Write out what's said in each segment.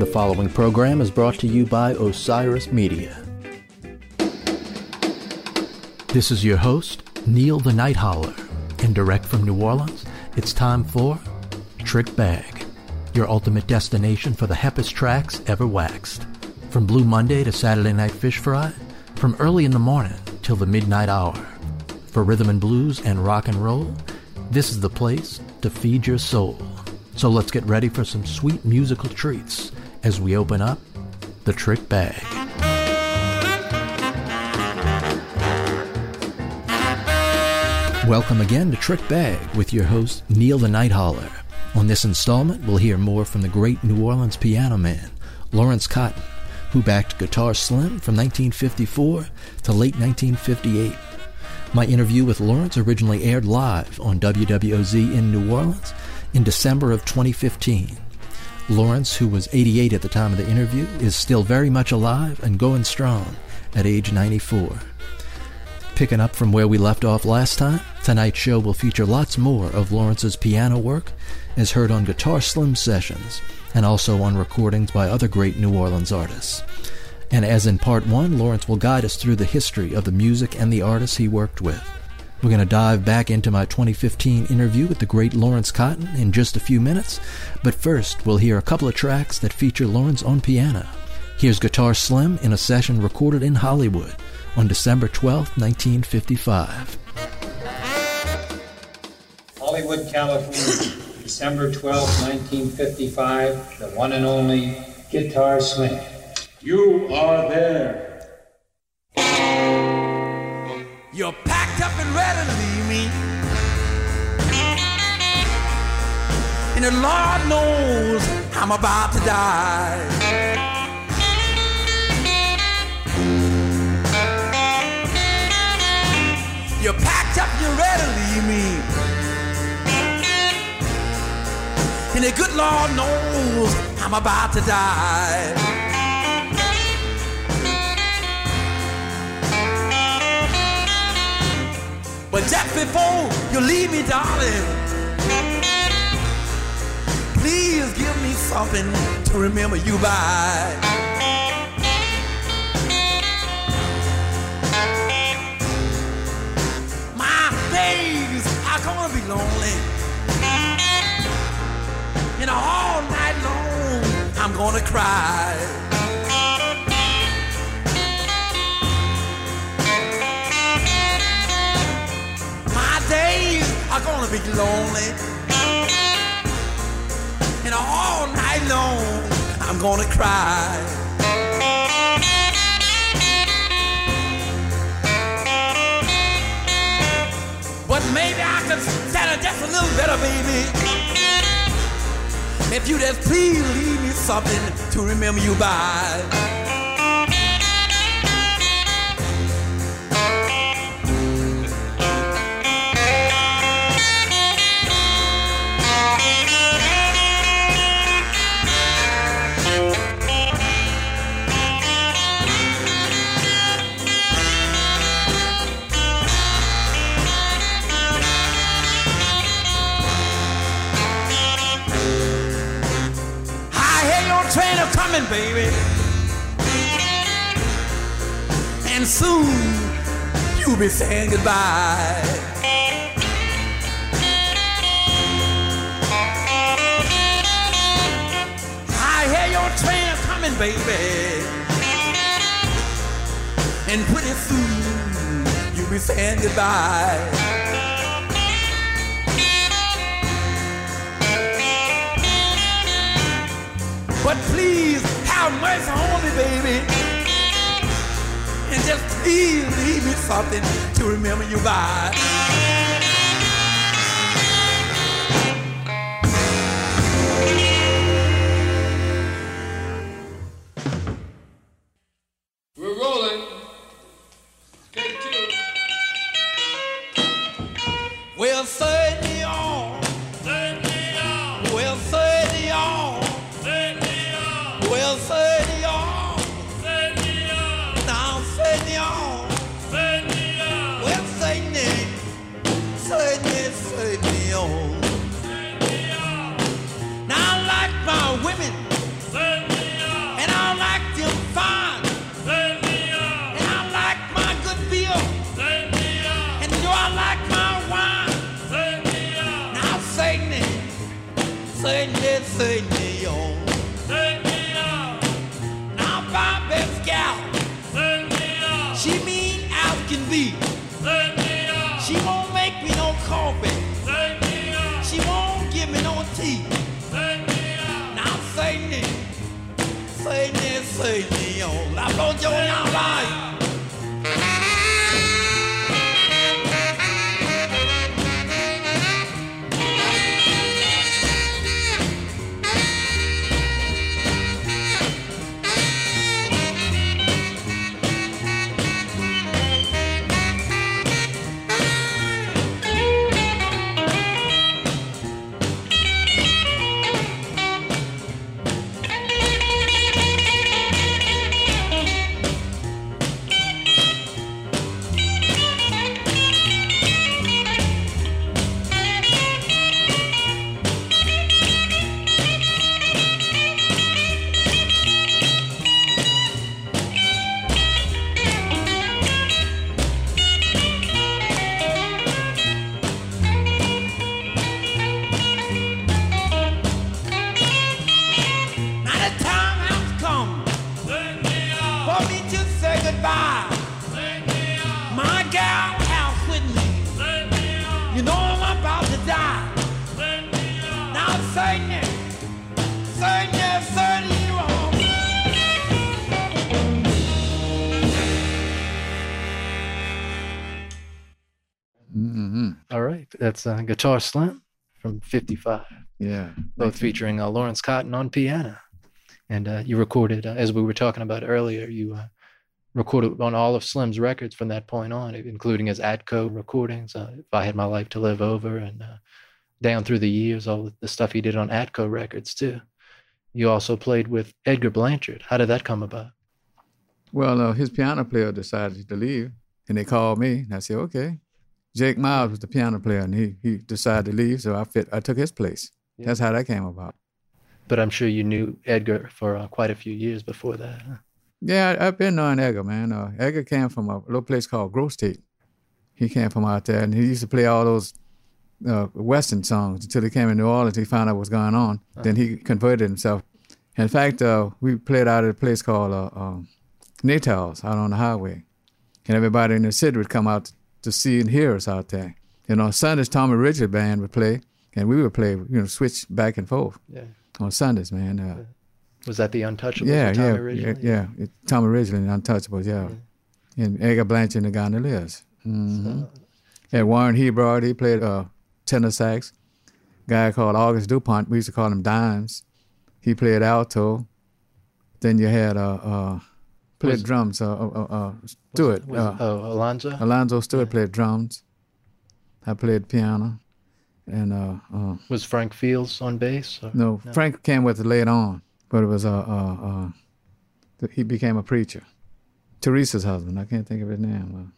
The following program is brought to you by Osiris Media. This is your host, Neil the Night Howler, and direct from New Orleans, it's time for Trick Bag, your ultimate destination for the heppest tracks ever waxed. From Blue Monday to Saturday Night Fish Fry, from early in the morning till the midnight hour. For rhythm and blues and rock and roll, this is the place to feed your soul. So let's get ready for some sweet musical treats as we open up the Trick Bag. Welcome again to Trick Bag with your host, Neil the Night Hauler. On this installment, we'll hear more from the great New Orleans piano man, Lawrence Cotton, who backed Guitar Slim from 1954 to late 1958. My interview with Lawrence originally aired live on WWOZ in New Orleans in December of 2015. Lawrence, who was 88 at the time of the interview, is still very much alive and going strong at age 94. Picking up from where we left off last time, tonight's show will feature lots more of Lawrence's piano work as heard on Guitar Slim sessions and also on recordings by other great New Orleans artists. And as in part one, Lawrence will guide us through the history of the music and the artists he worked with. We're going to dive back into my 2015 interview with the great Lawrence Cotton in just a few minutes, but first we'll hear a couple of tracks that feature Lawrence on piano. Here's Guitar Slim in a session recorded in Hollywood on December 12, 1955. Hollywood, California, December 12, 1955, the one and only Guitar Slim. You are there. You're packed up and ready to leave me. And the Lord knows I'm about to die. You're packed up, you're ready to leave me. And the good Lord knows I'm about to die. But just before you leave me, darling, please give me something to remember you by. My days are gonna be lonely. And all night long, I'm gonna cry. Are gonna be lonely. And all night long, I'm gonna cry. But maybe I could stand it just a little better, baby. If you just please leave me something to remember you by. Coming, baby. And soon you'll be saying goodbye. I hear your train coming, baby. And pretty soon you'll be saying goodbye. But please have mercy on me, baby. And just please leave me something to remember you by. Oh, not blow that's uh, Guitar Slim from '55, Yeah. both featuring uh, Lawrence Cotton on piano. And uh, you recorded, uh, as we were talking about earlier, you uh, recorded on all of Slim's records from that point on, including his Atco recordings, uh, "If I Had My Life to Live Over," and uh, down through the years, all the stuff he did on Atco records too. You also played with Edgar Blanchard. How did that come about? Well, uh, his piano player decided to leave, and they called me, and I said, okay. Jake Miles was the piano player, and he he decided to leave, so I fit. I took his place. Yeah. That's how that came about. But I'm sure you knew Edgar for uh, quite a few years before that. huh? Yeah, I, I've been knowing Edgar, man. Uh, Edgar came from a little place called Grosse Tete. He came from out there, and he used to play all those uh, Western songs until he came to New Orleans. He found out what was going on. Then he converted himself. In fact, uh, we played out at a place called uh, um, Natals out on the highway, and everybody in the city would come out to see and hear us out there. And on Sundays, Tommy Ridgely band would play, and we would play, you know, switch back and forth Yeah. on Sundays, man. Uh, Was that the Untouchables? yeah, yeah, yeah, yeah. Tommy Ridgely and Untouchables, yeah. And Edgar Blanchard and the Gondoliers. Mm-hmm. And Warren Hebrard, he played uh, tenor sax. Guy called August DuPont, we used to call him Dimes. He played alto. Then you had uh, uh, played Was- drums. Uh, uh, uh, uh, Stewart, Was, uh, oh, Alonzo? Alonzo Stewart played drums. I played piano, and uh, uh, was Frank Fields on bass? or- no, Frank came with it later on, but it was uh, uh, uh, he became a preacher. Teresa's husband, I can't think of his name.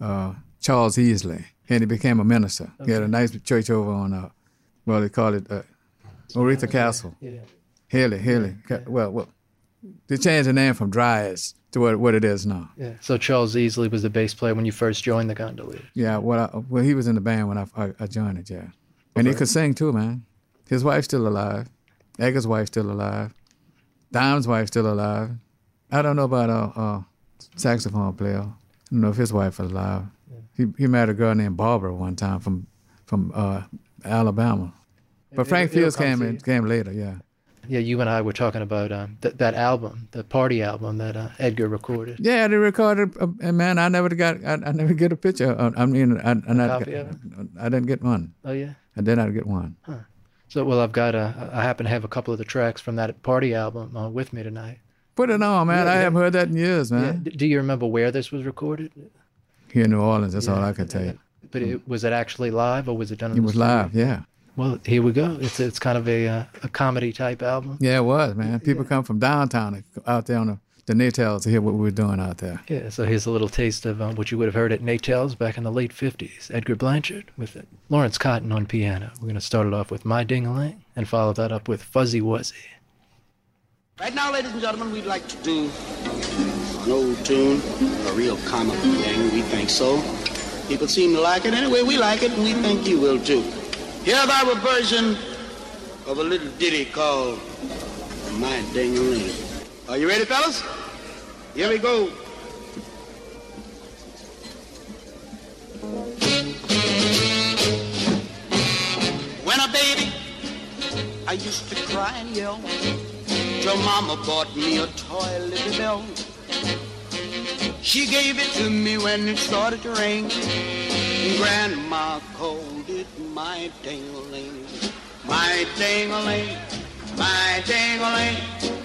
Uh, uh, Charles Easley, and he became a minister. He had a nice church over on, uh, well, they called it uh, Oretha Castle. Yeah. Haley, Haley. Ca- Well, well, they changed the name from Dryades to what, what it is now. Yeah. So Charles Easley was the bass player when you first joined the Gondoliers. Yeah, well, I, well, he was in the band when I, I, I joined it. Yeah, and he could sing too, man. His wife's still alive. Edgar's wife's still alive. Dime's wife's still alive. I don't know about a uh, uh, saxophone player. I don't know if his wife is alive. He he married a girl named Barbara one time from from uh, Alabama. But Frank it'll Fields came in, came later. Yeah. Yeah, you and I were talking about um, th- that album, the party album that uh, Edgar recorded. Yeah, they recorded, uh, and man, I never got, I, I never get a picture. Uh, I mean, I, I, of it? I didn't get one. Oh yeah. I did not get one. Huh. So well, I've got a. I happen to have a couple of the tracks from that party album uh, with me tonight. Put it on, man. Yeah, I yeah. haven't heard that in years, man. D- do you remember where this was recorded? Here in New Orleans, that's all I can tell you. But it, was it actually live or was it done? In It the was studio? live, yeah. Well, here we go. It's it's kind of a uh, a comedy type album. Yeah, it was, man. People come from downtown out there on the, the Natels to hear what we were doing out there. Yeah, so here's a little taste of uh, what you would have heard at Natels back in the late 50s. Edgar Blanchard with uh, Lawrence Cotton on piano. We're going to start it off with My Ding-a-Ling and follow that up with Fuzzy Wuzzy. Right now, ladies and gentlemen, we'd like to do an old tune, a real comic thing. We think so. People seem to like it. Anyway, we like it, and we think you will too. Here's our version of a little ditty called My Ding-a-ling. Are you ready, fellas? Here we go. When a baby, I used to cry and yell till mama bought me a toy little bell. She gave it to me when it started to rain. Grandma called it my ding-a-ling, my ding-a-ling, my ding-a-ling.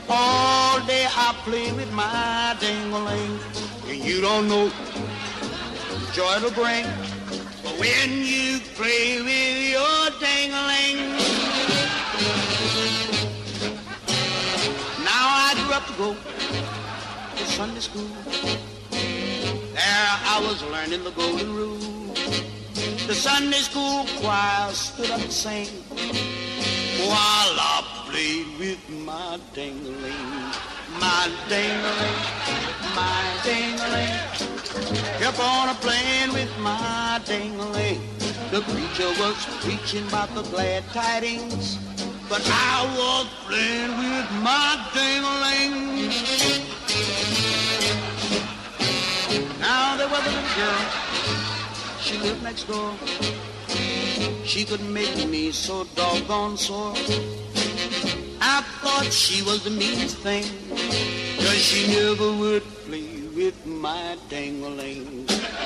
All day I play with my ding-a-ling, and you don't know the joy it'll bring. But when you play with your ding-a-ling, now I grew up to go to Sunday school. There I was learning the golden rule. The Sunday school choir stood up to sing while I played with my ding-a-ling, my ding-a-ling, my ding-a-ling. Kept on a playing with my ding-a-ling. The preacher was preaching about the glad tidings, but I was playing with my ding-a-ling. Now there was a little girl, she lived next door. She could make me so doggone sore. I thought she was the meanest thing, cause she never would play with my dang-a-ling.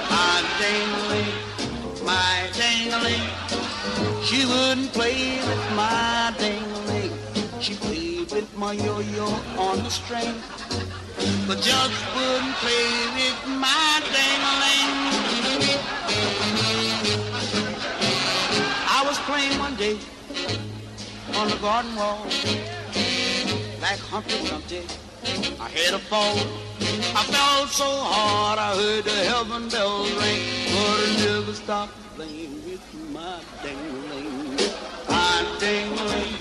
My dang-a-ling, my dang-a-ling. She wouldn't play with my dang-a-ling. She played with my yo-yo on the string but just wouldn't play with my dang-a-ling. I was playing one day on the garden wall, like Humpty Dumpty. I had a fall. I fell so hard I heard the heaven bells ring, but I never stopped playing with my dang-a-ling. My dang-a-ling,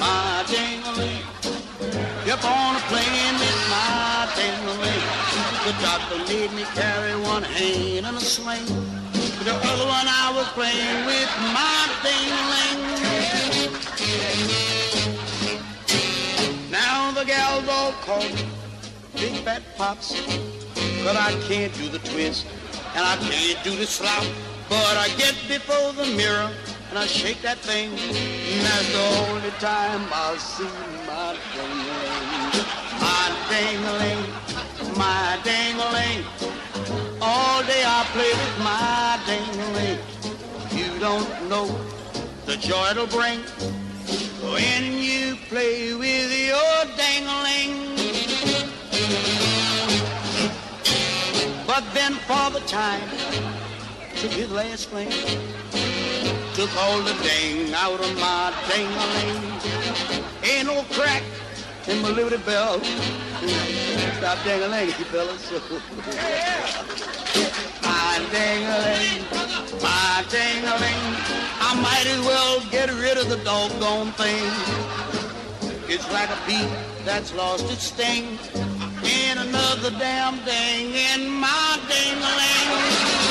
my dang-a-ling. Kept on playing with my ding-a-ling. The doctor made me carry one hand in a sling. The other one I was playing with my ding-a-ling. Now the gals all call me Big Fat Pops. But I can't do the twist and I can't do the slop. But I get before the mirror and I shake that thing. And that's the only time I see my ding-a-ling. My ding-a-ling, my ding-a-ling. All day I play with my ding-a-ling. You don't know the joy it'll bring when you play with your ding-a-ling. But then Father Time took his last fling, took all the ding out of my ding-a-ling. Ain't no crack in my Liberty Bell. Stop ding-a-ling, you fellas. my ding-a-ling, my ding-a-ling. I might as well get rid of the doggone thing. It's like a bee that's lost its sting. And another damn ding in my ding-a-ling.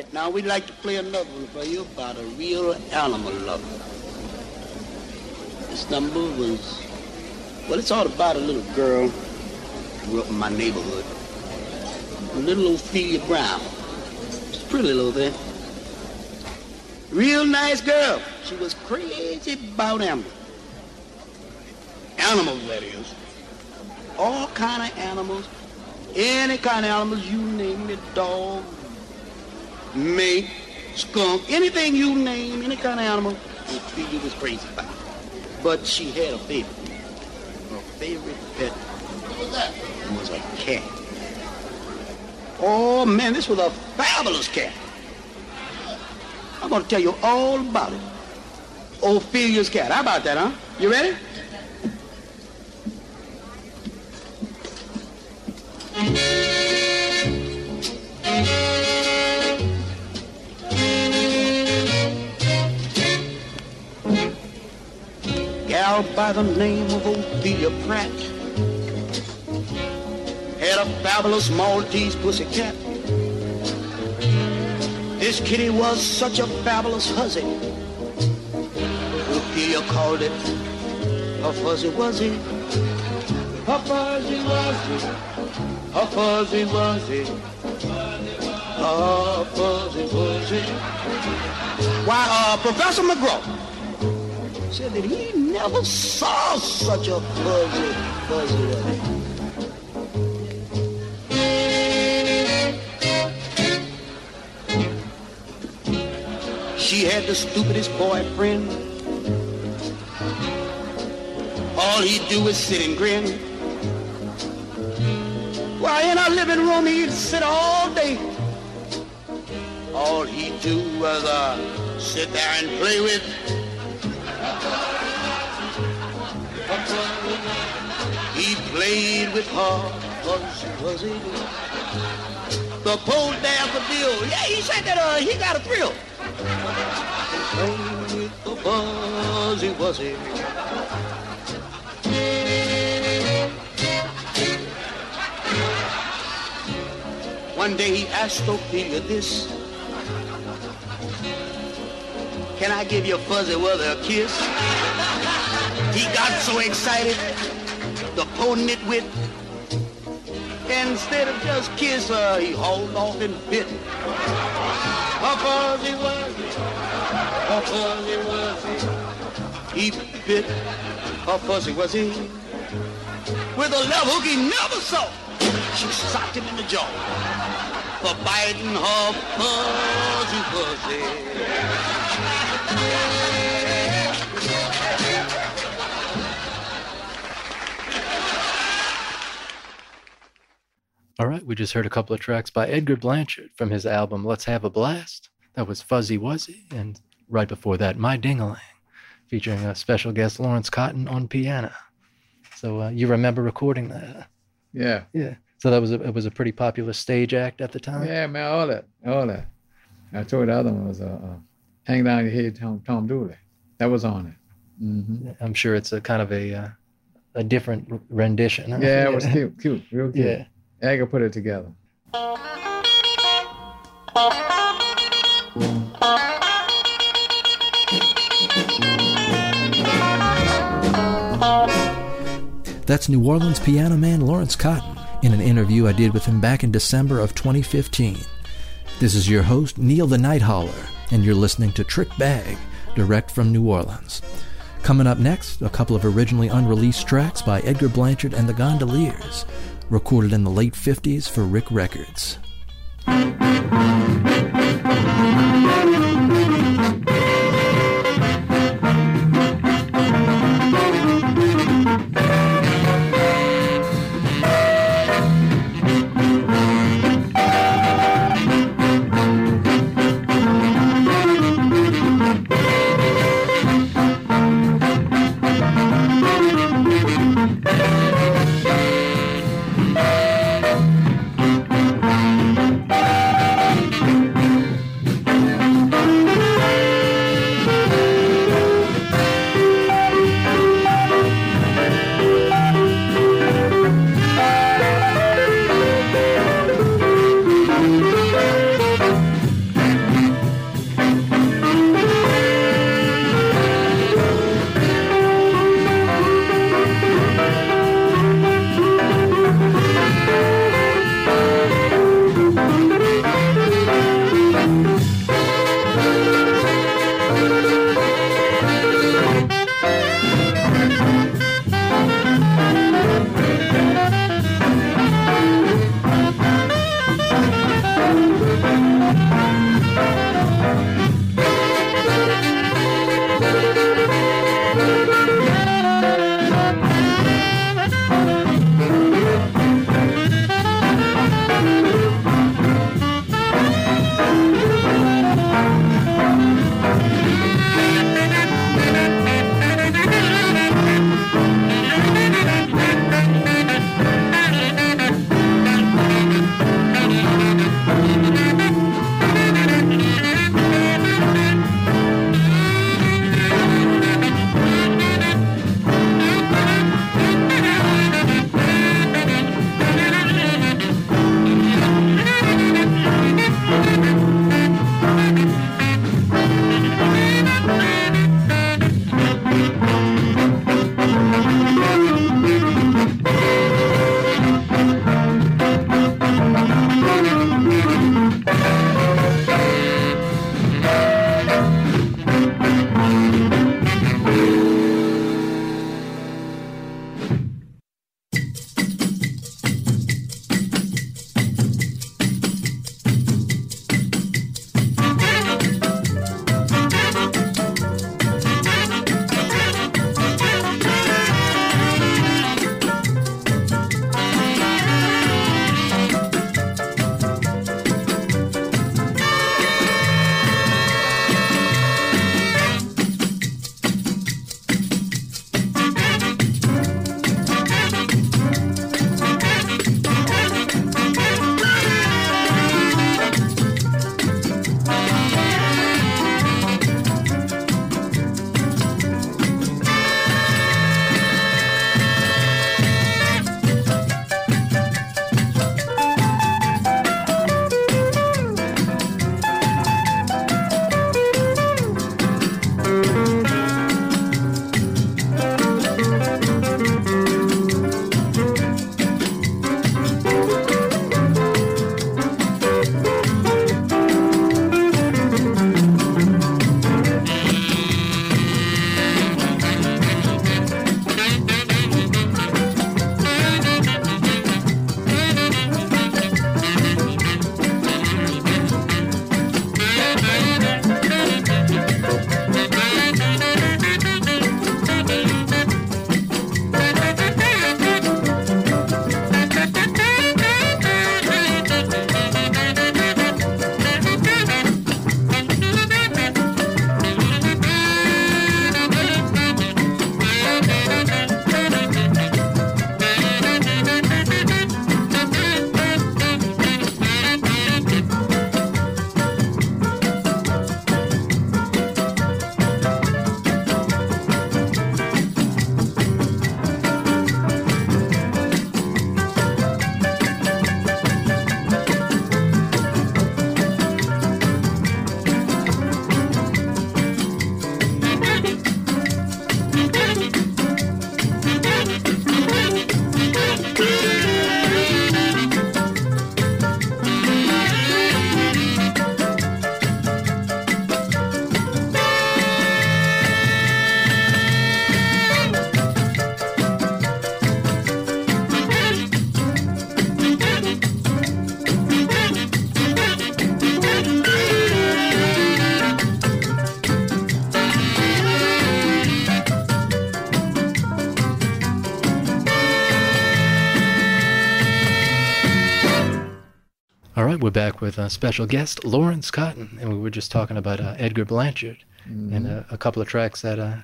Right now, we'd like to play another one for you about a real animal lover. This number was, well, it's all about a little girl grew up in my neighborhood. Little Ophelia Brown. She's pretty little thing. Real nice girl. She was crazy about animals. Animals, that is. All kind of animals. Any kind of animals, you name it, dog, mink, skunk, anything you name, any kind of animal, Ophelia was crazy about. But she had a favorite. Her favorite pet was, that? was a cat. Oh man, this was a fabulous cat. I'm gonna tell you all about it. Ophelia's cat. How about that, huh? You ready? By the name of Ophelia Pratt had a fabulous Maltese pussy cat. This kitty was such a fabulous hussy. Ophelia called it a fuzzy wuzzy. A fuzzy wuzzy. A fuzzy wuzzy. A fuzzy wuzzy. Why, uh, Professor McGraw said that he never saw such a fuzzy, fuzzy wuzzy. She had the stupidest boyfriend. All he'd do is sit and grin. Why, in our living room, he'd sit all day. All he'd do was uh, sit there and play with. Played with her, fuzzy, fuzzy. The pole daffodil. Yeah, he said that uh, he got a thrill. Played with the fuzzy, fuzzy. One day he asked Ophelia this. Can I give your fuzzy wuzzy a kiss? He got so excited, the potent it with. Instead of just kiss her, he hauled off and bit. A fuzzy wuzzy, a fuzzy wuzzy. He He bit a fuzzy wuzzy with a left hook he never saw. She socked him in the jaw for biting her fuzzy fuzzy. All right, we just heard a couple of tracks by Edgar Blanchard from his album Let's Have a Blast. That was Fuzzy Wuzzy, and right before that, My Dingaling, featuring a special guest Lawrence Cotton on piano. So uh, you remember recording that? Yeah. Yeah. So that was a, it was a pretty popular stage act at the time. Yeah, man, all that, all that. I told the other one was uh, uh, "Hang Down Your Head," Tom Tom Dooley. That was on it. hmm I'm sure it's a kind of a uh, a different rendition. huh? Yeah, it was cute, cute, real cute. Yeah. Aga put it together. That's New Orleans piano man Lawrence Cotton in an interview I did with him back in December of 2015. This is your host, Neil the Night Hauler, and you're listening to Trick Bag, direct from New Orleans. Coming up next, a couple of originally unreleased tracks by Edgar Blanchard and the Gondoliers, recorded in the late 50s for Ric Records. We're back with a special guest, Lawrence Cotton, and we were just talking about uh, Edgar Blanchard Mm-hmm. and uh, a couple of tracks that uh,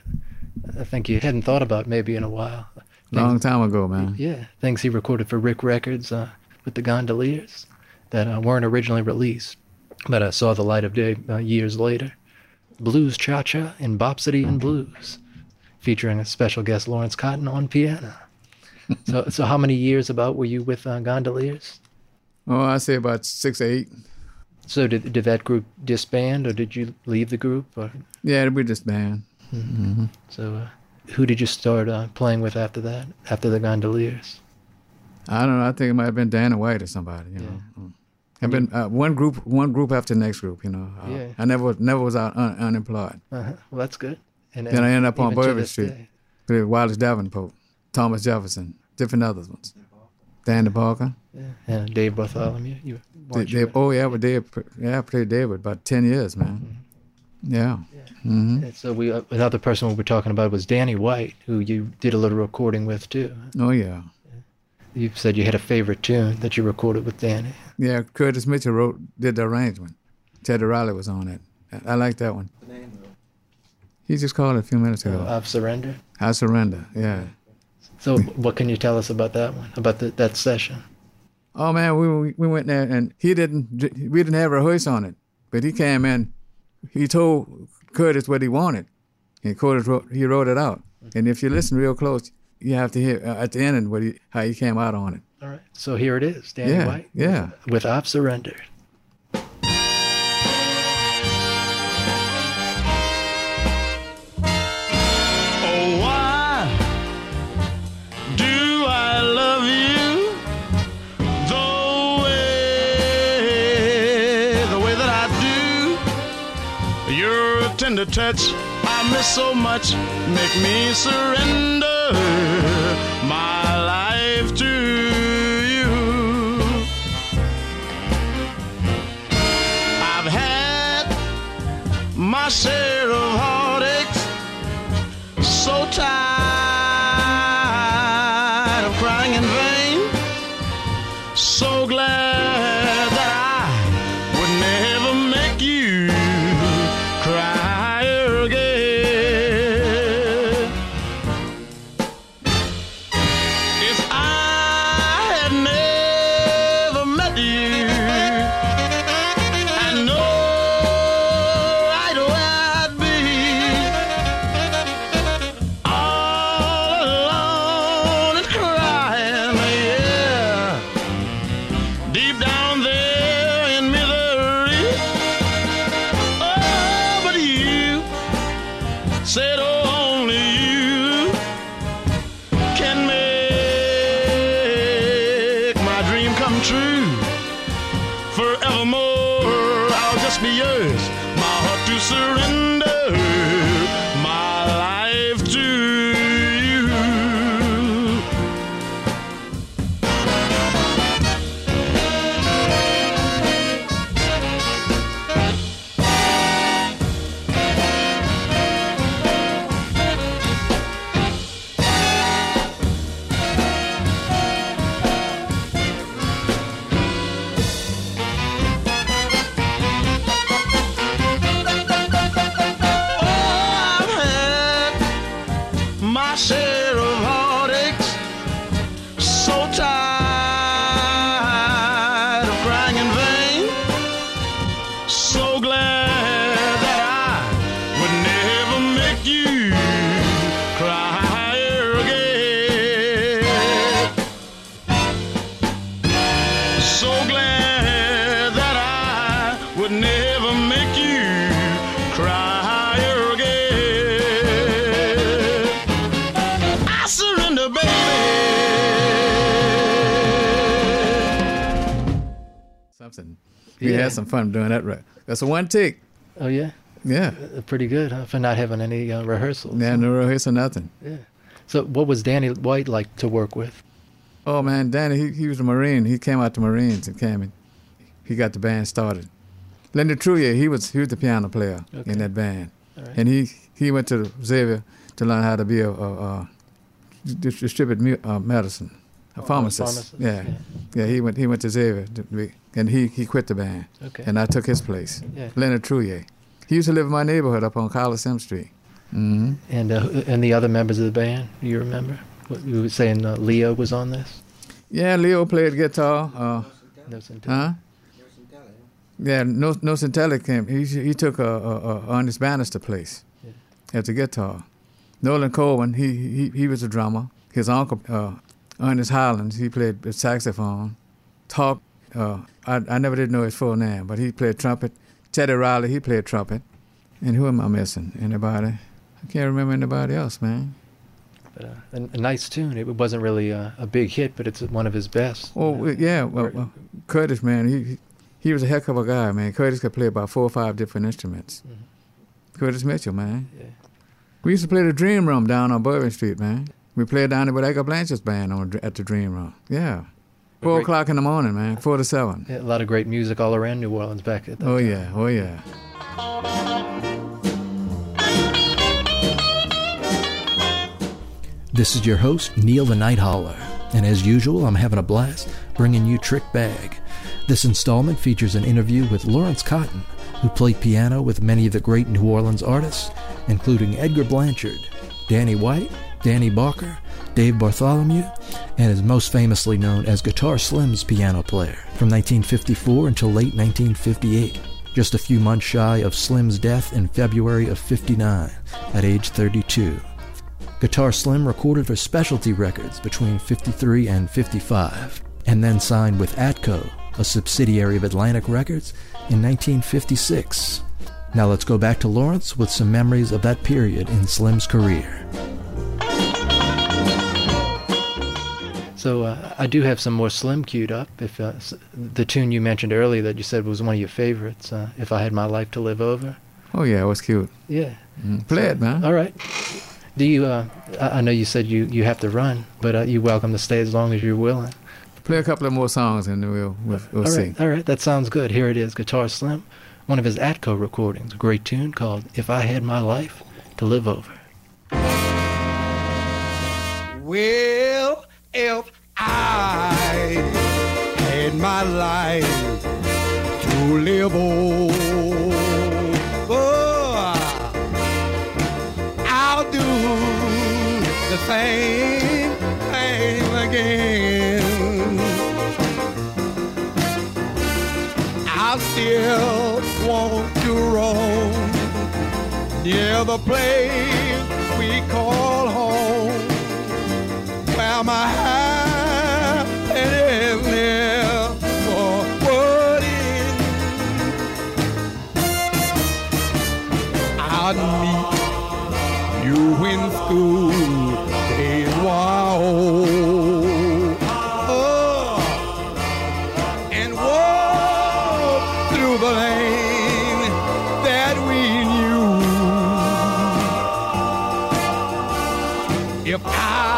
I think you hadn't thought about maybe in a while. Long time ago, man. Yeah, things he recorded for Ric Records uh, with the Gondoliers that uh, weren't originally released, but uh, saw the light of day uh, years later. Blues Cha Cha and Bopsity and Blues, featuring a special guest Lawrence Cotton on piano. so, so how many years about were you with uh, Gondoliers? Oh, I say about six, eight. So did did that group disband, or did you leave the group? Or Yeah, we just band. so, uh, who did you start uh, playing with after that? After the Gondoliers? I don't know. I think it might have been Danny White or somebody. You know. Mm. I've been uh, one group, one group after the next group. You know. Uh, Yeah. I never, never was out un- unemployed. Uh-huh. Well, that's good. And, Then I ended up on Bourbon Street. day. With Wallace Davenport, Thomas Jefferson, different others ones. Danny Barker. yeah, Dave Bartholomew. You They, weren't they, you? oh yeah, but Dave, yeah, I played Dave for about ten years, man. Yeah. Mm-hmm. And so we uh, another person we were talking about was Danny White, who you did a little recording with too. Oh yeah. You said you had a favorite tune that you recorded with Danny. Yeah, Curtis Mitchell wrote, did the arrangement. Ted Riley was on it. I, I like that one. He just called it a few minutes ago. I've surrendered. I surrender. Yeah. So what can you tell us about that one? About the, that session? Oh man, we we went there and he didn't. We didn't have a rehearse on it, but he came in. He told Curtis what he wanted, and Curtis wrote, he wrote it out. And if you listen real close, you have to hear uh, at the end what he, how he came out on it. All right. So here it is, Danny Yeah, White. yeah. With I've surrendered. Tender touch. I miss so much, make me surrender my life to you. I've had my share some fun doing that. Right. That's a one take. Oh yeah, Yeah. Uh, pretty good huh? for not having any uh, rehearsals. Yeah, no rehearsal, nothing. Yeah. So what was Danny White like to work with? Oh man, Danny, he, he was a Marine. He came out to Marines and came and he got the band started. Leonard Trouillet, he was he was the piano player Okay. in that band, right. and he he went to Xavier to learn how to be a, a, a dis- distribute uh, medicine, a pharmacist. pharmacist, yeah. Yeah, he went he went to Xavier, and he he quit the band, Okay. and I took his place. Yeah. Leonard Trouillet. He used to live in my neighborhood up on Carlos Coliseum Street. hmm And uh, and the other members of the band, you remember? What, you were saying uh, Leo was on this? Yeah, Leo played guitar. Uh, Nocentelli. huh? Yeah, no Nocentelli came. He he took uh, uh, uh, Ernest Bannister place at the guitar. Nolan Cohen, he he he was a drummer. His uncle uh, Ernest Highlands, he played the saxophone. Talk, uh, I I never did know his full name, but he played trumpet. Teddy Riley, he played trumpet. And who am I missing? Anybody? I can't remember anybody else, man. But, uh, a, a nice tune. It wasn't really a, a big hit, but it's one of his best. Oh well, yeah, well, well, Curtis, man, he he- was a heck of a guy, man. Curtis could play about four or five different instruments. Curtis Mitchell, man. Yeah. We used to play the Dream Room down on Bourbon Street, man. We played down there with Edgar Blanchard's band on at the Dream Room. Yeah, four Great. o'clock in the morning, man. Four to seven. Yeah, a lot of great music all around New Orleans back at that Oh time. yeah, oh yeah. This is your host, Neil the Night Hauler, and as usual, I'm having a blast bringing you Trick Bag. This installment features an interview with Lawrence Cotton, who played piano with many of the great New Orleans artists, including Edgar Blanchard, Danny White, Danny Barker, Dave Bartholomew, and is most famously known as Guitar Slim's piano player from 1954 until late 1958, just a few months shy of Slim's death in February of 59 at age 32. Guitar Slim recorded for Specialty Records between 53 and 55, and then signed with Atco, a subsidiary of Atlantic Records, in 1956. Now let's go back to Lawrence with some memories of that period in Slim's career. So uh, I do have some more Slim queued up. If uh, s- the tune you mentioned earlier that you said was one of your favorites, uh, "If I Had My Life to Live Over," Oh yeah, it was cute. yeah. Mm. Play it, man. All right. Do you? Uh, I I know you said you, you have to run, but uh, you're welcome to stay as long as you're willing. Play a couple of more songs and then we'll we'll, we'll all see. right, all right, that sounds good. Here it is, Guitar Slim, one of his Atco recordings, a great tune called "If I Had My Life to Live Over." Well, if I had my life to live over, oh, I'll do the same thing again. I still want to roam near the place we call home where my happiness would end. I'd meet you in school days were. Oh, and walk through the lane that we knew. If I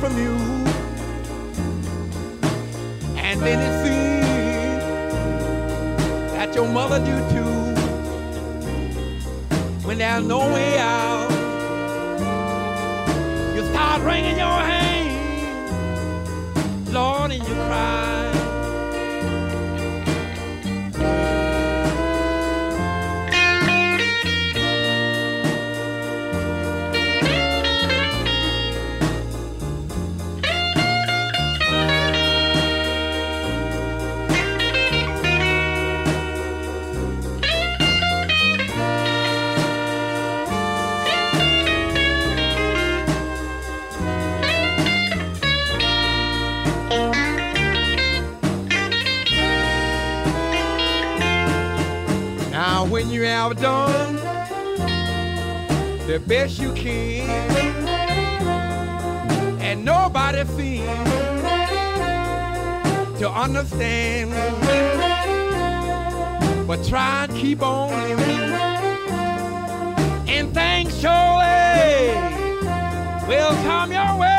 from you. And then it seems that your mother do too. When there's no way out, you start wringing your hands, Lord, and you cry. Have done the best you can, and nobody seems to understand, but try and keep on. Living, and things surely will come your way.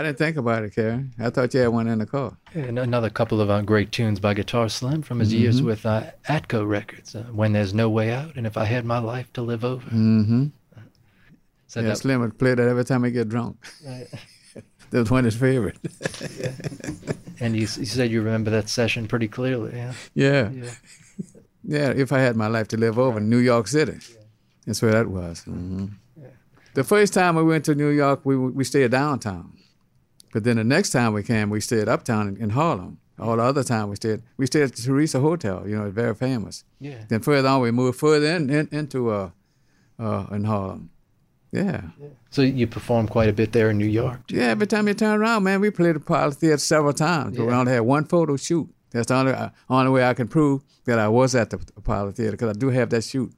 I didn't think about it, Karen. I thought you had one in the car. And another couple of uh, great tunes by Guitar Slim from his years with uh, Atco Records. Uh, when There's No Way Out and If I Had My Life to Live Over. Mm-hmm. So yeah, that- Slim would play that every time he get drunk. that was one of his favorite. and you, you said you remember that session pretty clearly. Yeah. yeah. Yeah. Yeah, if I had my life to live over in New York City. That's where that was. hmm The first time we went to New York, we we stayed downtown. But then the next time we came, we stayed uptown in, in Harlem. All the other time we stayed, we stayed at the Theresa Hotel. You know, it's very famous. Yeah. Then further on, we moved further in, in into uh, uh, in Harlem. Yeah. So you performed quite a bit there in New York. Yeah, every time you turn around, man, we played the Apollo Theater several times. But we only had one photo shoot. That's the only, uh, only way I can prove that I was at the Apollo Theater because I do have that shoot.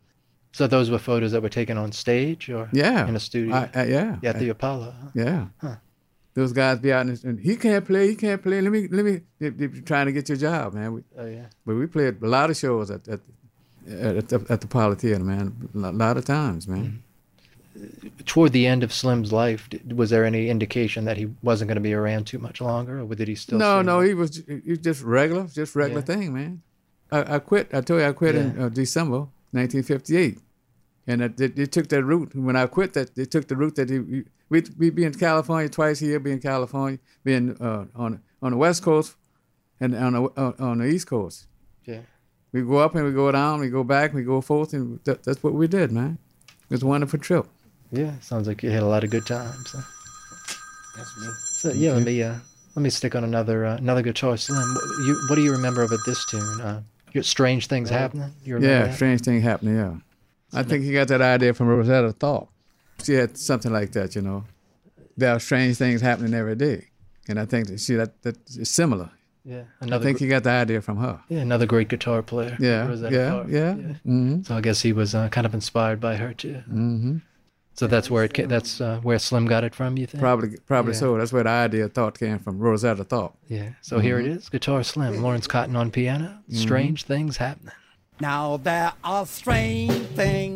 So those were photos that were taken on stage or Yeah. in a studio? I, I, yeah. Yeah, at the Apollo. huh? Yeah. Huh. Those guys be out and, and he can't play, he can't play. Let me, let me, they, be trying to get your job, man. We, Oh yeah. but we played a lot of shows at at, at, the, at the Apollo Theater, man. A lot of times, man. Toward the end of Slim's life, was there any indication that he wasn't going to be around too much longer, or did he still? no, no, like- he was he was just regular, just regular Yeah. thing, man. I, I quit. I told you I quit in uh, December 1958, and they, took that route. When I quit, that they took the route that he, we we we be in California twice a year, be in California, be in uh, on on the West Coast, and on the uh, on the East Coast. Yeah. We go up and we go down, we go back, we go forth, and that, that's what we did, man. It was a wonderful trip. Yeah, sounds like you had a lot of good times. huh? That's me. So yeah, let me uh, let me stick on another uh, another guitar slim. What, you, what do you remember about this tune? Uh, your strange things happening. You Yeah, that? strange thing happening. Yeah, I think he got that idea from Rosetta Tharpe. She had something like that, you know. There are strange things happening every day, and I think that she that that is similar. Yeah, another I think gr- he got the idea from her. yeah, another great guitar player. Yeah, Rosetta yeah, Tharpe. yeah. Mm-hmm. So I guess he was uh, kind of inspired by her too. Mm-hmm. So that's where it ca- that's uh, where Slim got it from. You think? Probably, probably Yeah. so. That's where the idea thought came from. Rosetta Tharpe. Yeah. So here Mm-hmm. it is, Guitar Slim, Lawrence Cotton on piano. Strange things happening. Now there are strange things,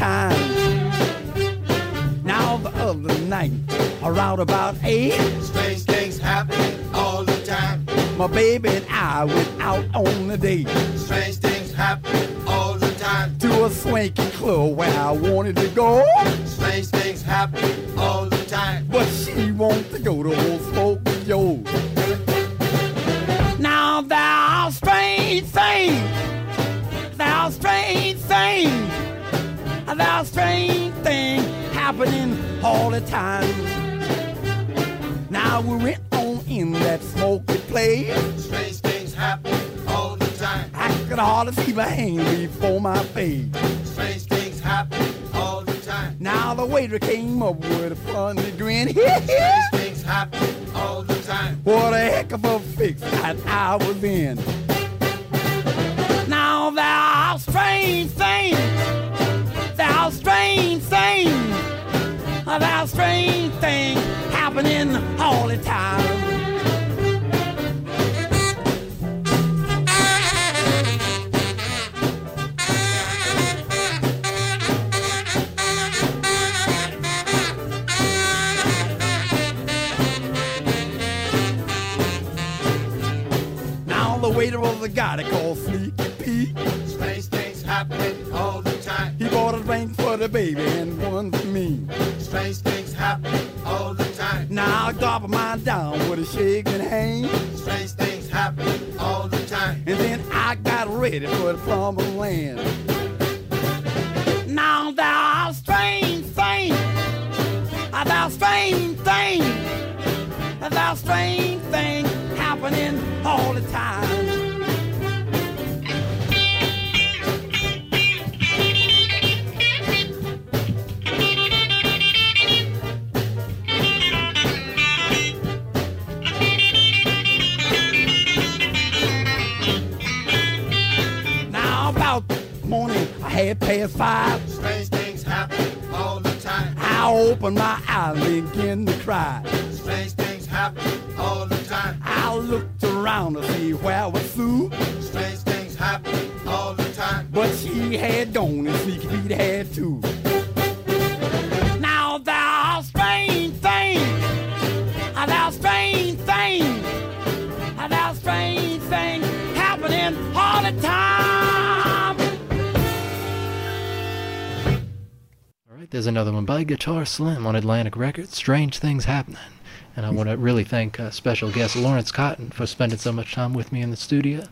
time. Now the other night, around about eight, Strange things happening all the time. my baby and I went out on a date Strange things happening all the time. to a swanky club where I wanted to go, Strange things happening all the time. but she wanted to go to old Smoky Joe. Now there are strange things. There are strange things. Are strange things happening all the time. Now we went on in that smoky place. Strange things happen all the time. I could hardly see my hand before my face. Strange things happening all the time. Now the waiter came up with a funny grin. Strange things happening all the time. What a heck of a fix that I was in. Now there are strange things. Strange things. About strange things happening all the time. Now the waiter was a guy they call baby and one for me. Strange things happen all the time. Now I drop mine down with a shaking hand. Strange things happen all the time. And then I got ready for the promised land. Now there are strange things. There are strange things. There are strange things happening all the time. Morning, I past five. Strange things happening all the time. I opened my eyes and began to cry. Strange things happening all the time. I looked around to see where I was Sue, Strange things happening all the time. but she had gone and Sneaky Pete had too. There's another one by Guitar Slim on Atlantic Records. Strange things happening. And I want to really thank uh, special guest Lawrence Cotton for spending so much time with me in the studio.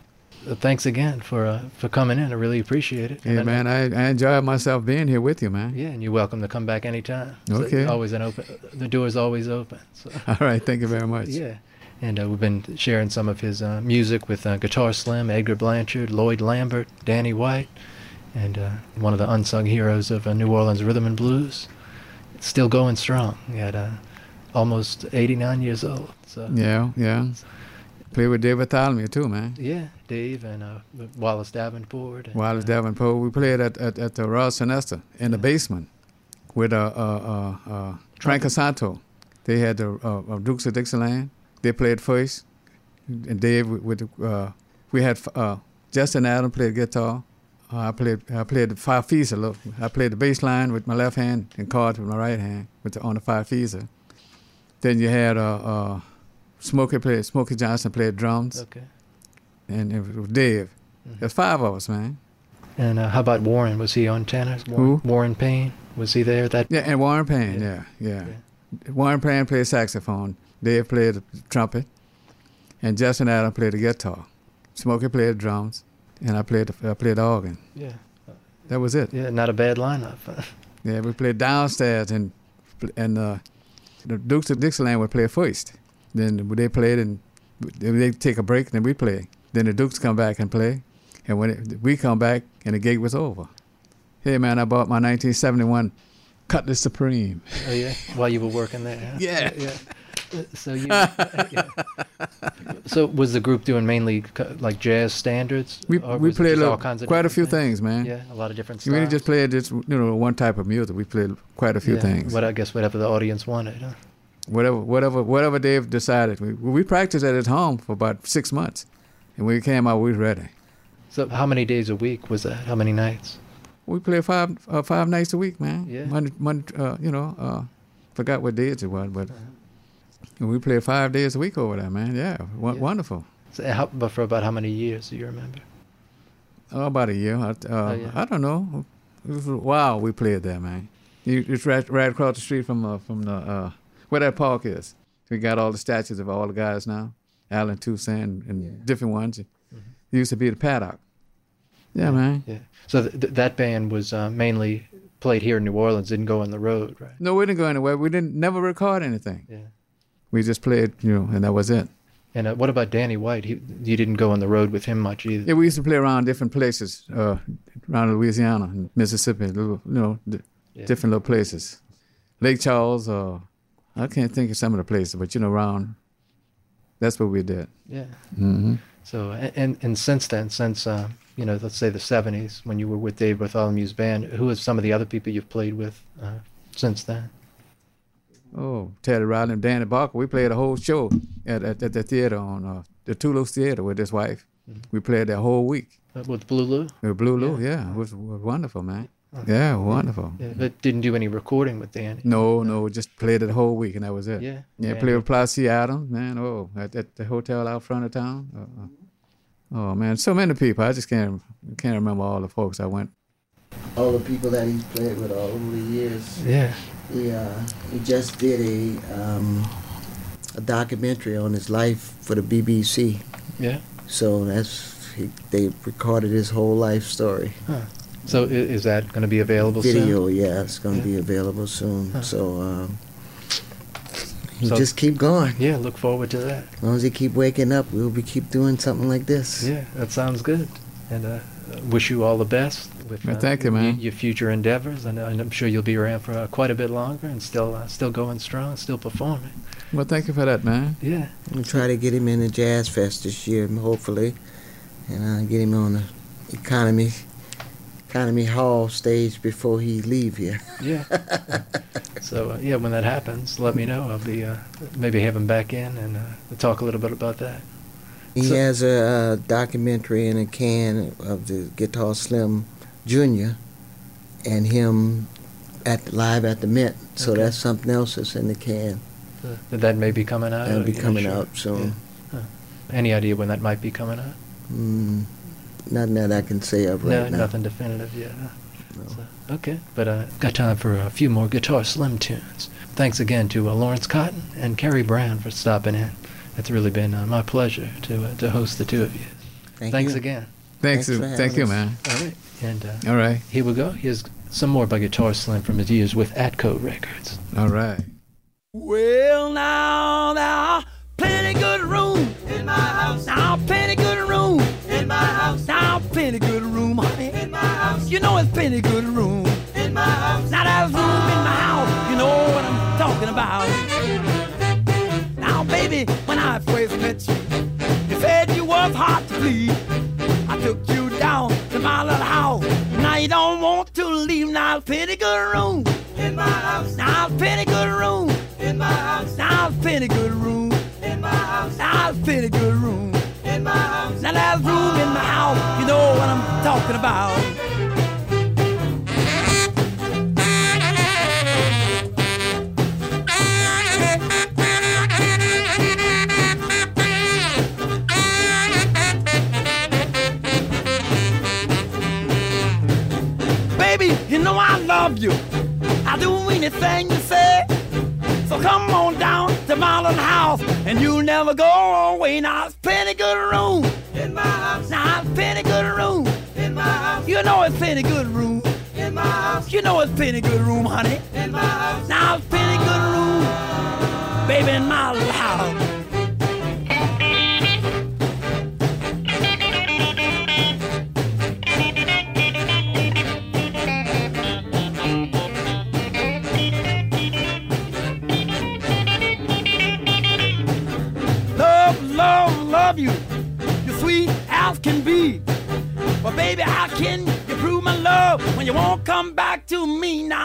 Uh, thanks again for uh, for coming in. I really appreciate it. Yeah, And, man, I, I enjoyed myself being here with you, man. Yeah, and you're welcome to come back anytime. So Okay. always an open. The door's always open. So. All right, thank you very much. Yeah. And uh, we've been sharing some of his uh, music with uh, Guitar Slim, Edgar Blanchard, Lloyd Lambert, Danny White, and uh, one of the unsung heroes of uh, New Orleans rhythm and blues. Still going strong at uh, almost 89 years old. So Yeah, yeah. Play with David Bartholomew too, man. yeah, Dave and uh, Wallace Davenport. And, Wallace uh, Davenport. We played at, at, at the Royal Sonesta in the basement with uh, uh, uh, uh. They had the Dukes of Dixieland. They played first, and Dave with, with uh, we had uh, Justin Adam played guitar. Uh, I played I played the Farfisa a little. I played the bass line with my left hand and chords with my right hand with the, on the Farfisa. Then you had uh, uh, Smokey played Smokey Johnson played drums, Okay. and it was Dave. There's five of us, man. And uh, how about Warren? Was he on tenor? Warren, Who? Warren Payne? Was he there? That Yeah, and Warren Payne, Yeah. yeah, yeah. Warren Payne played saxophone. Dave played the trumpet, and Justin Adam played the guitar. Smokey played drums, and I played the, I played the organ. Yeah. That was it. Yeah, not a bad lineup. Yeah, we played downstairs, and and uh, the Dukes of Dixieland would play first. Then they played, and they take a break, then we play. Then the Dukes come back and play, and when it, we come back, and the gig was over. Hey man, I bought my 1971 Cutlass Supreme. oh yeah, while you were working there. huh? Yeah. yeah. Uh, So you. yeah. So was the group doing mainly like jazz standards? We we played a, all kinds of quite a few things, man. Yeah, a lot of different We styles. didn't just played just you know one type of music. We played quite a few Yeah, things. What I guess whatever the audience wanted. Huh? Whatever whatever whatever Dave decided. We we practiced at his home for about six months, and when we came out, we was ready. So how many days a week was that? How many nights? We played five uh, five nights a week, man. Yeah. Monday, Monday, uh, you know, uh, forgot what days it was, but Uh-huh. We played five days a week over there, man. Yeah, w- Yeah. wonderful. So how, but for about how many years do you remember? Oh, about a year. I, uh, Oh, yeah. I don't know. It was a we played there, man. You, it's right, right across the street from uh, from the uh, where that park is. We got all the statues of all the guys now, Allen Toussaint and different ones. It used to be the paddock. Yeah, man. Yeah. So th- th- that band was uh, mainly played here in New Orleans, didn't go on the road, right? No, we didn't go anywhere. We didn't never record anything. Yeah. We just played, you know, and that was it. And uh, what about Danny White? He, you didn't go on the road with him much either. Yeah, we used to play around different places, uh, around Louisiana and Mississippi, little, you know, d- Yeah. different little places. Lake Charles, uh, I can't think of some of the places, but you know, around. That's what we did. Yeah. hmm So and and since then, since uh, you know, let's say the '70s, when you were with Dave Bartholomew's band, who are some of the other people you've played with uh, since then? Oh, Teddy Riley and Danny Barker. We played a whole show at at, at the theater on uh, the Toulouse Theater with his wife. We played that whole week. Uh, With Blue Lu? With Blue Lu, yeah, it was, was wonderful, man. Yeah, wonderful. Yeah, but didn't do any recording with Danny. No, no, just played it the whole week and that was it. Yeah, yeah. yeah. Played with Placide Adams, man. Oh, at, at the hotel out front of town. Uh, uh, oh man, so many people. I just can't can't remember all the folks I went. All the people that he's played with all over the years. Yeah. He, uh, he just did a, um, a documentary on his life for the BBC. Yeah. So that's, he, they recorded his whole life story. Huh. So is that going to be available soon? Video, yeah, it's going to Yeah. be available soon. Huh. So, um, So- just keep going. Yeah, look forward to that. As long as he keep waking up, we'll be keep doing something like this. Yeah, that sounds good. And uh, wish you all the best with Well, uh, thank you, man. y- your future endeavors. And, and I'm sure you'll be around for uh, quite a bit longer and still uh, still going strong, still performing. Well, thank you for that, man. Yeah. We'll try to get him in the Jazz Fest this year, hopefully, and uh, get him on the economy Economy Hall stage before he leave here. Yeah. so uh, yeah, when that happens, let me know. I'll be uh, maybe have him back in and uh, talk a little bit about that. He So- has a, uh documentary in a can of the Guitar Slim Jr. and him at live at the Mint. So Okay. that's something else that's in the can. Uh, that may be coming out. That'll be coming sure? out soon. Yeah. Huh. Any idea when that might be coming out? Mm, nothing that I can say of no, right now. nothing definitive yet. huh? So, okay, but I uh, got time for a few more Guitar Slim tunes. Thanks again to uh, Lawrence Cotton and Kerry Brown for stopping in. It's really been uh, my pleasure to uh, to host the two of you. Thank Thanks you. again. Thanks, Thanks for thank having you, us. man. All right, and uh, All right, here we go. Here's some more by Guitar Slim from his years with Atco Records. all right. Well, now there are plenty good room in my house. Now plenty good room in my house. Now plenty good room, honey, in my house. You know it's plenty good room in my house. Now there's room in my house. You know what I'm talking about. Baby, when I first met you, you said you was hard to please. I took you down to my little house. Now you don't want to leave. Now it's plenty good room in my house. Now it's plenty good room in my house. Now it's plenty good room in my house. Now it's plenty good room in my house. Now there's room in my house. You know what I'm talking about. Love you. I'll do anything you say. So come on down to my little house and you'll never go away. Now it's plenty good room in my house. Now it's plenty good room in my house. You know it's plenty good room in my house. You know it's plenty good room, honey, in my house. Now it's plenty good room, baby, in my little house. Baby, how can you prove my love when you won't come back to me now?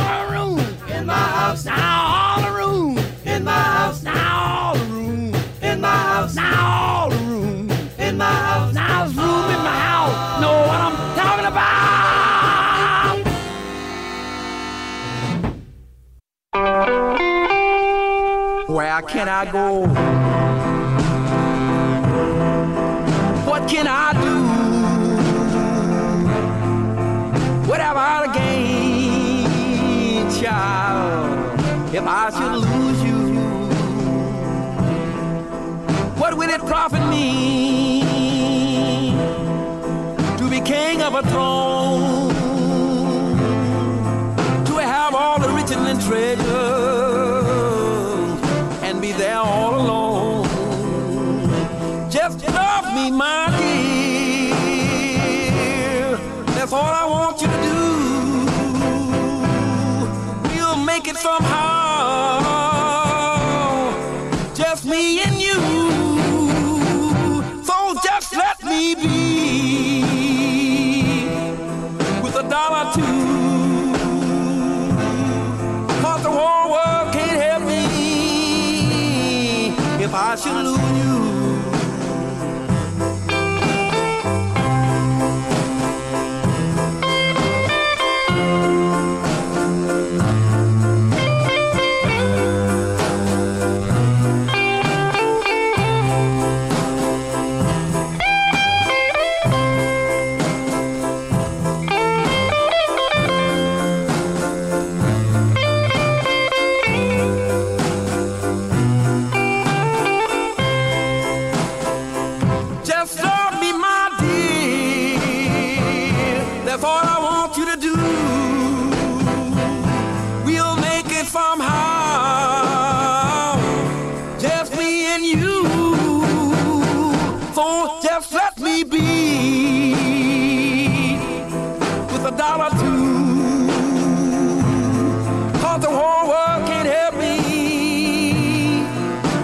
All the room in my house. Now all the room in my house. Now all the room in my house. Now all the room in my house. Now there's room in my house. Know what I'm talking about? Where can I go? I should lose you, what will it profit me to be king of a throne?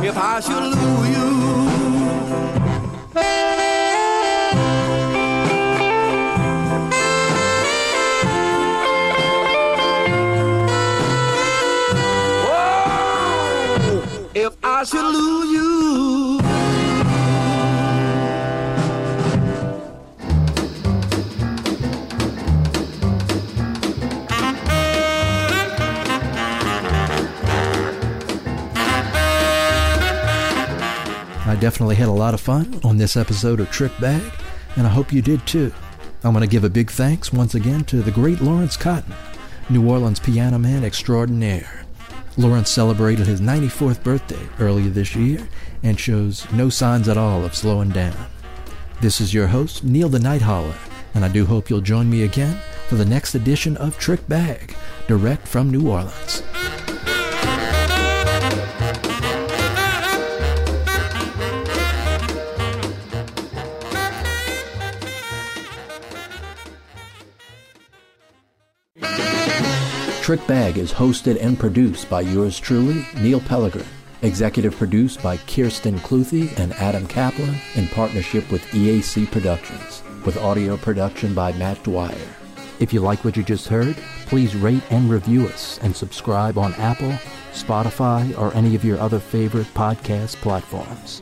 If I should lose you. Oh, if I should lose you. Definitely had a lot of fun on this episode of Trick Bag, and I hope you did too. I want to give a big thanks once again to the great Lawrence Cotton, New Orleans piano man extraordinaire. Lawrence celebrated his 94th birthday earlier this year and shows no signs at all of slowing down. This is your host, Neil the Night Hauler, and I do hope you'll join me again for the next edition of Trick Bag, direct from New Orleans. Trick Bag is hosted and produced by yours truly, Neil Pellegrin. Executive produced by Kirsten Cluthy and Adam Kaplan in partnership with EAC Productions, with audio production by Matt Dwyer. If you like what you just heard, please rate and review us and subscribe on Apple, Spotify, or any of your other favorite podcast platforms.